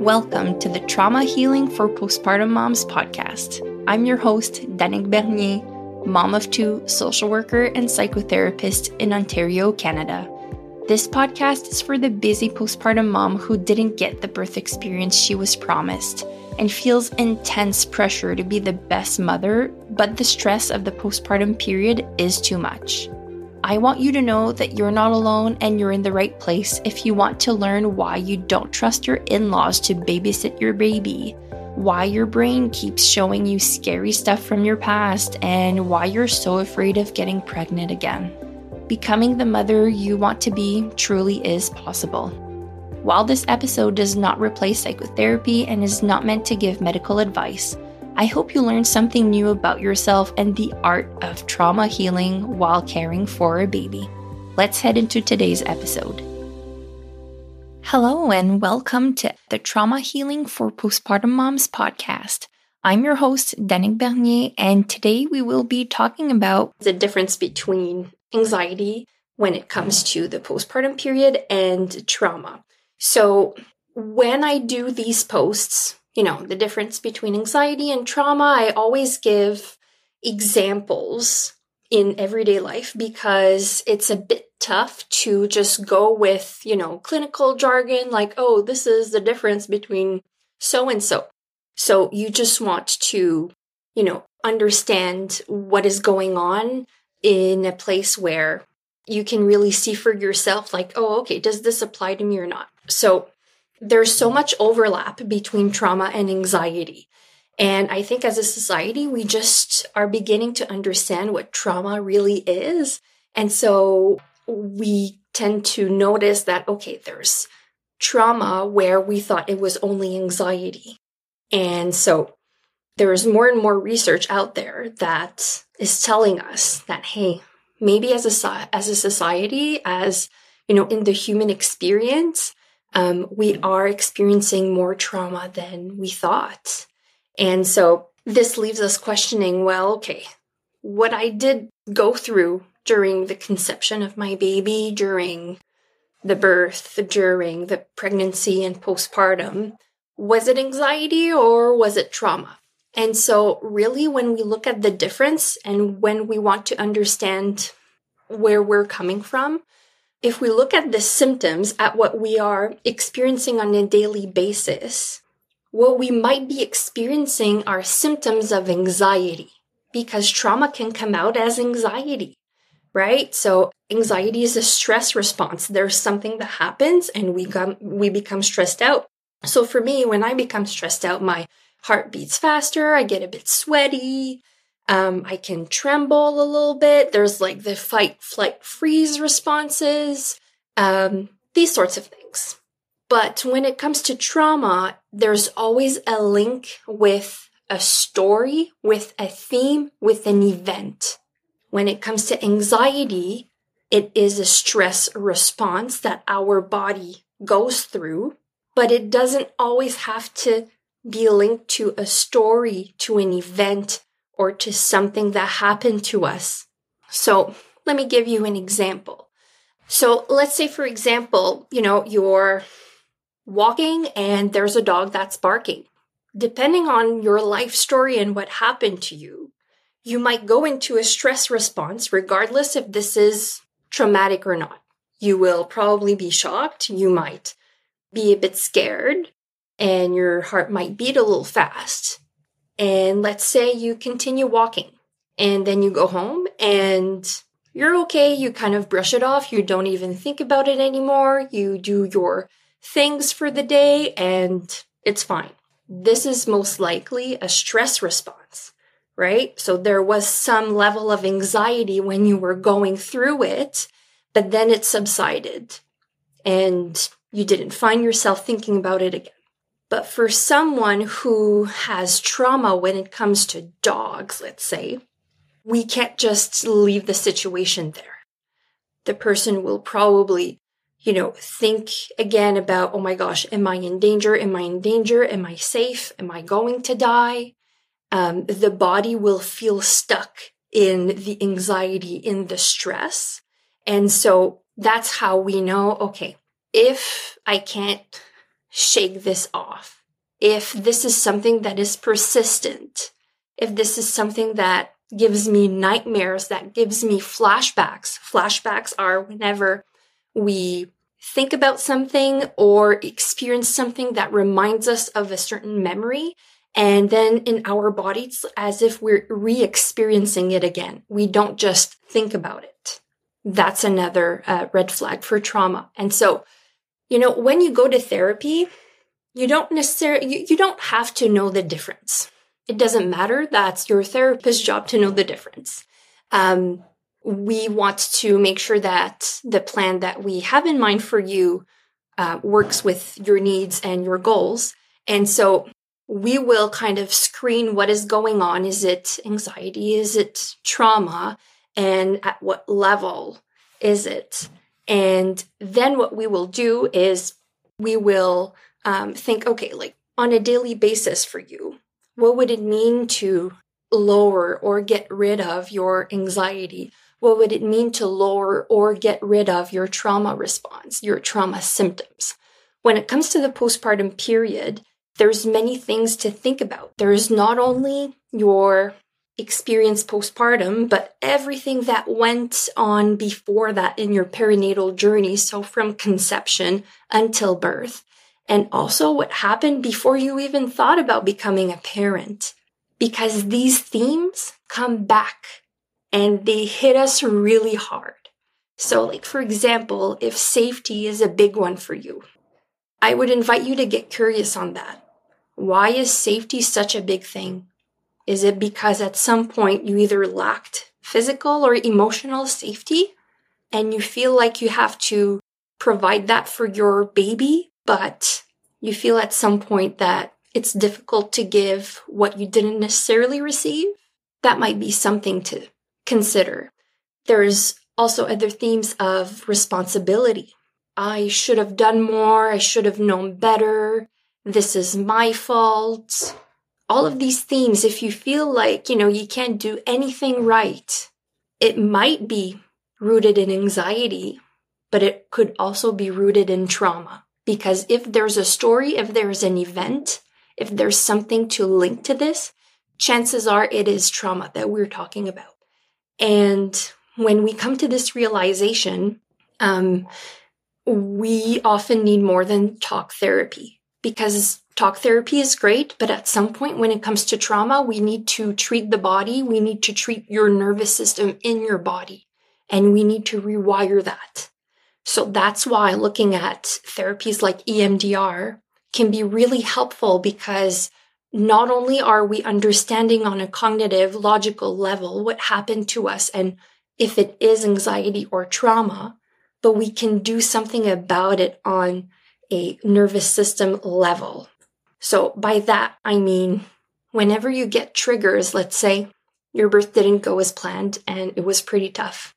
Welcome to the Trauma Healing for Postpartum Moms podcast. I'm your host, Danik Bernier, mom of two, social worker, and psychotherapist in Ontario, Canada. This podcast is for the busy postpartum mom who didn't get the birth experience she was promised and feels intense pressure to be the best mother, but the stress of the postpartum period is too much. I want you to know that you're not alone and you're in the right place if you want to learn why you don't trust your in laws to babysit your baby, why your brain keeps showing you scary stuff from your past, and why you're so afraid of getting pregnant again. Becoming the mother you want to be truly is possible. While this episode does not replace psychotherapy and is not meant to give medical advice, I hope you learned something new about yourself and the art of trauma healing while caring for a baby. Let's head into today's episode. Hello, and welcome to the Trauma Healing for Postpartum Moms podcast. I'm your host, Danik Bernier, and today we will be talking about the difference between anxiety when it comes to the postpartum period and trauma. So, when I do these posts, you know, the difference between anxiety and trauma, I always give examples in everyday life because it's a bit tough to just go with, you know, clinical jargon like, oh, this is the difference between so and so. So you just want to, you know, understand what is going on in a place where you can really see for yourself, like, oh, okay, does this apply to me or not? So there's so much overlap between trauma and anxiety. And I think as a society, we just are beginning to understand what trauma really is. And so we tend to notice that, okay, there's trauma where we thought it was only anxiety. And so there is more and more research out there that is telling us that, hey, maybe as a, as a society, as, you know, in the human experience, um, we are experiencing more trauma than we thought. And so this leaves us questioning well, okay, what I did go through during the conception of my baby, during the birth, during the pregnancy and postpartum, was it anxiety or was it trauma? And so, really, when we look at the difference and when we want to understand where we're coming from, if we look at the symptoms, at what we are experiencing on a daily basis, what we might be experiencing are symptoms of anxiety because trauma can come out as anxiety, right? So anxiety is a stress response. There's something that happens and we come, we become stressed out. So for me, when I become stressed out, my heart beats faster. I get a bit sweaty. Um, I can tremble a little bit. There's like the fight, flight, freeze responses, um, these sorts of things. But when it comes to trauma, there's always a link with a story, with a theme, with an event. When it comes to anxiety, it is a stress response that our body goes through, but it doesn't always have to be linked to a story, to an event, or to something that happened to us. So let me give you an example. So let's say, for example, you know, you're walking and there's a dog that's barking. Depending on your life story and what happened to you, you might go into a stress response regardless if this is traumatic or not. You will probably be shocked. You might be a bit scared and your heart might beat a little fast. And let's say you continue walking and then you go home and you're okay. You kind of brush it off. You don't even think about it anymore. You do your things for the day and it's fine. This is most likely a stress response, right? So there was some level of anxiety when you were going through it, but then it subsided and you didn't find yourself thinking about it again. But for someone who has trauma when it comes to dogs, let's say, we can't just leave the situation there. The person will probably, you know, think again about, oh my gosh, am I in danger? Am I in danger? Am I safe? Am I going to die? Um, the body will feel stuck in the anxiety, in the stress. And so that's how we know, okay, if I can't shake this off, if this is something that is persistent, if this is something that gives me nightmares, that gives me flashbacks. Flashbacks are whenever we think about something or experience something that reminds us of a certain memory. And then in our bodies, as if we're re experiencing it again. We don't just think about it. That's another uh, red flag for trauma. And so, you know, when you go to therapy, you don't necessarily, you, you don't have to know the difference. It doesn't matter. That's your therapist's job to know the difference. Um, we want to make sure that the plan that we have in mind for you uh, works with your needs and your goals. And so we will kind of screen what is going on. Is it anxiety? Is it trauma? And at what level is it? And then what we will do is we will um, think, okay, like on a daily basis for you, what would it mean to lower or get rid of your anxiety? What would it mean to lower or get rid of your trauma response, your trauma symptoms? When it comes to the postpartum period, there's many things to think about. There's not only your experience postpartum, but everything that went on before that in your perinatal journey. So from conception until birth and also what happened before you even thought about becoming a parent. Because these themes come back and they hit us really hard. So, like, for example, if safety is a big one for you, I would invite you to get curious on that. Why is safety such a big thing? Is it because at some point you either lacked physical or emotional safety and you feel like you have to provide that for your baby but you feel at some point that it's difficult to give what you didn't necessarily receive, that might be something to consider. There's also other themes of responsibility. I should have done more. I should have known better. This is my fault. All of these themes, if you feel like, you know, you can't do anything right, it might be rooted in anxiety, but it could also be rooted in trauma. Because if there's a story, if there's an event, if there's something to link to this, chances are it is trauma that we're talking about. And when we come to this realization, um, we often need more than talk therapy because talk therapy is great, but at some point when it comes to trauma, we need to treat the body. We need to treat your nervous system in your body and we need to rewire that. So that's why looking at therapies like EMDR can be really helpful because not only are we understanding on a cognitive, logical level what happened to us and if it is anxiety or trauma, but we can do something about it on a nervous system level. So by that, I mean, whenever you get triggers, let's say your birth didn't go as planned and it was pretty tough.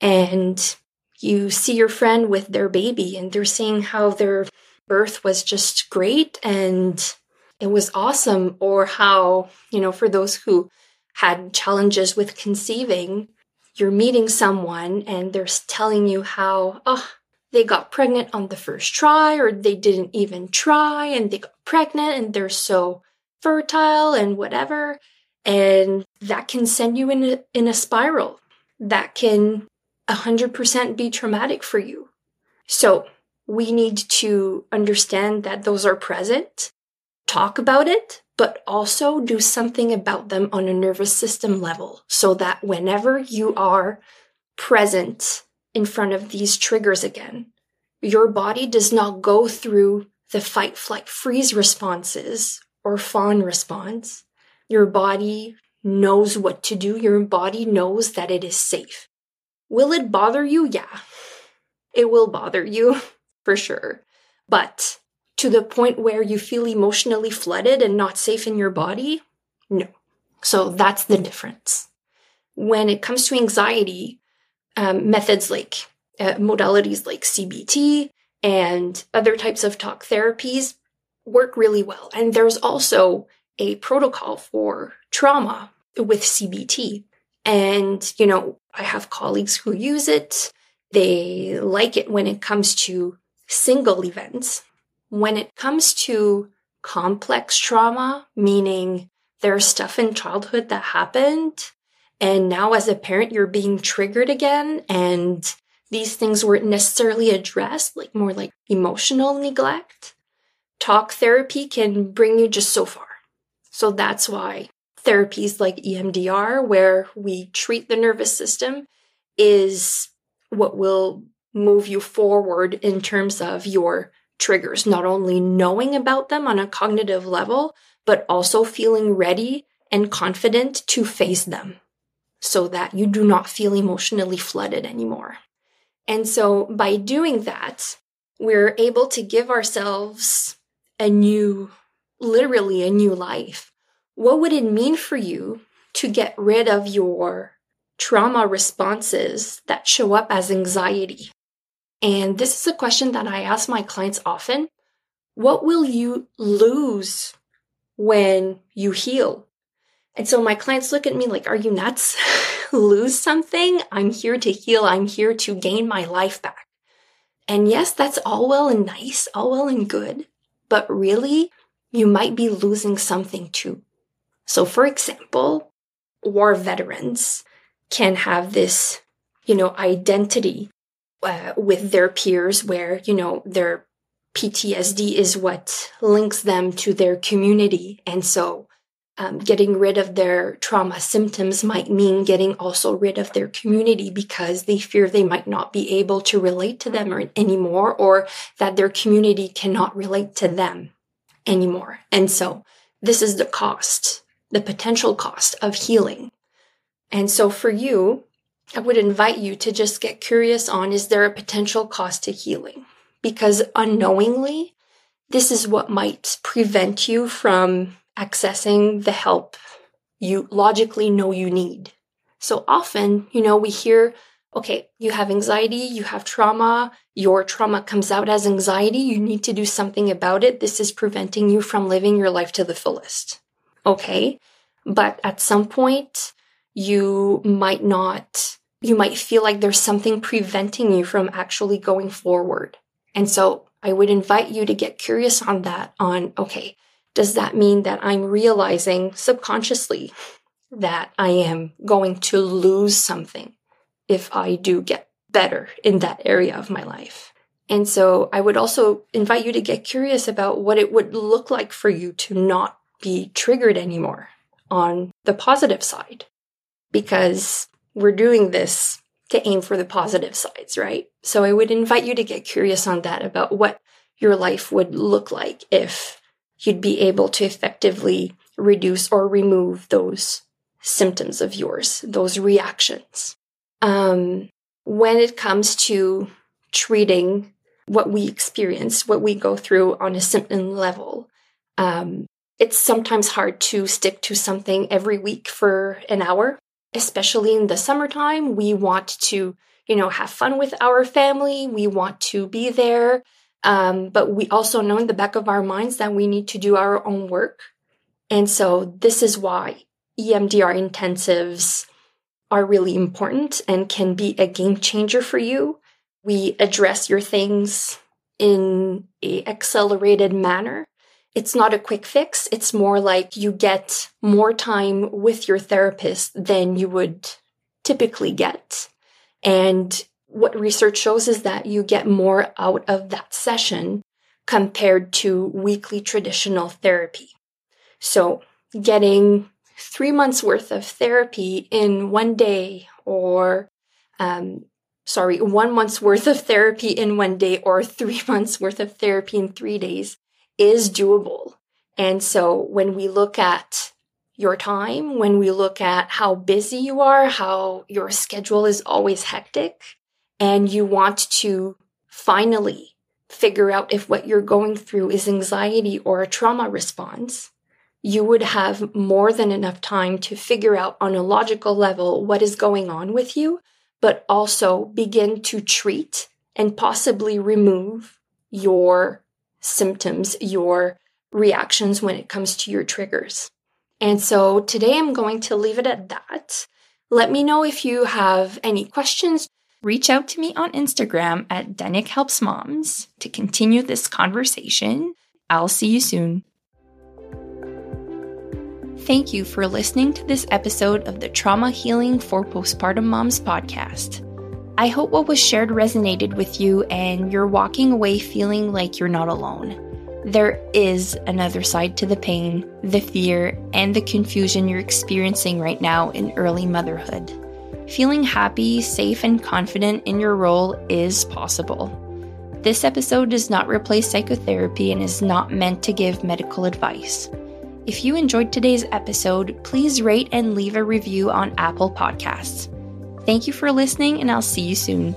And you see your friend with their baby and they're saying how their birth was just great and it was awesome, or how, you know, for those who had challenges with conceiving, you're meeting someone and they're telling you how, oh, they got pregnant on the first try, or they didn't even try and they got pregnant and they're so fertile and whatever. And that can send you in a, in a spiral. That can 100% be traumatic for you. So we need to understand that those are present, talk about it, but also do something about them on a nervous system level so that whenever you are present in front of these triggers again, your body does not go through the fight, flight, freeze responses or fawn response. Your body knows what to do. Your body knows that it is safe. Will it bother you? Yeah, it will bother you for sure. But to the point where you feel emotionally flooded and not safe in your body? No. So that's the difference. When it comes to anxiety, um, methods like uh, modalities like CBT and other types of talk therapies work really well. And there's also a protocol for trauma with CBT. And, you know, I have colleagues who use it. They like it when it comes to single events. when it comes to complex trauma, meaning there's stuff in childhood that happened, and now as a parent, you're being triggered again, and these things weren't necessarily addressed, like more like emotional neglect. Talk therapy can bring you just so far. So that's why therapies like EMDR, where we treat the nervous system, is what will move you forward in terms of your triggers, not only knowing about them on a cognitive level, but also feeling ready and confident to face them so that you do not feel emotionally flooded anymore. And so by doing that, we're able to give ourselves a new, literally a new life. What would it mean for you to get rid of your trauma responses that show up as anxiety? And this is a question that I ask my clients often. What will you lose when you heal? And so my clients look at me like, are you nuts? lose something? I'm here to heal. I'm here to gain my life back. And yes, that's all well and nice, all well and good. But really, you might be losing something too. So for example, war veterans can have this, you know, identity uh, with their peers where, you know, their PTSD is what links them to their community. And so um, getting rid of their trauma symptoms might mean getting also rid of their community because they fear they might not be able to relate to them or, anymore or that their community cannot relate to them anymore. And so this is the cost, the potential cost of healing. And so for you, I would invite you to just get curious on is there a potential cost to healing? Because unknowingly, this is what might prevent you from accessing the help you logically know you need. So often, you know, we hear, okay, you have anxiety, you have trauma, your trauma comes out as anxiety, you need to do something about it. This is preventing you from living your life to the fullest. Okay. But at some point, you might not you might feel like there's something preventing you from actually going forward. And so I would invite you to get curious on that on, okay, does that mean that I'm realizing subconsciously that I am going to lose something if I do get better in that area of my life? And so I would also invite you to get curious about what it would look like for you to not be triggered anymore on the positive side. Because we're doing this to aim for the positive sides, right? So I would invite you to get curious on that about what your life would look like if you'd be able to effectively reduce or remove those symptoms of yours, those reactions. Um, when it comes to treating what we experience, what we go through on a symptom level, um, it's sometimes hard to stick to something every week for an hour especially in the summertime, we want to, you know, have fun with our family. We want to be there. Um, but we also know in the back of our minds that we need to do our own work. And so this is why EMDR intensives are really important and can be a game changer for you. We address your things in a accelerated manner it's not a quick fix. It's more like you get more time with your therapist than you would typically get. And what research shows is that you get more out of that session compared to weekly traditional therapy. So getting three months worth of therapy in one day or um, sorry, one month's worth of therapy in one day or three months worth of therapy in three days is doable. And so when we look at your time, when we look at how busy you are, how your schedule is always hectic, and you want to finally figure out if what you're going through is anxiety or a trauma response, you would have more than enough time to figure out on a logical level what is going on with you, but also begin to treat and possibly remove your symptoms, your reactions when it comes to your triggers. And so today I'm going to leave it at that. Let me know if you have any questions. Reach out to me on Instagram at Danik Helps Moms to continue this conversation. I'll see you soon. Thank you for listening to this episode of the Trauma Healing for Postpartum Moms podcast. I hope what was shared resonated with you and you're walking away feeling like you're not alone. There is another side to the pain, the fear, and the confusion you're experiencing right now in early motherhood. Feeling happy, safe, and confident in your role is possible. This episode does not replace psychotherapy and is not meant to give medical advice. If you enjoyed today's episode, please rate and leave a review on Apple Podcasts. Thank you for listening, and I'll see you soon.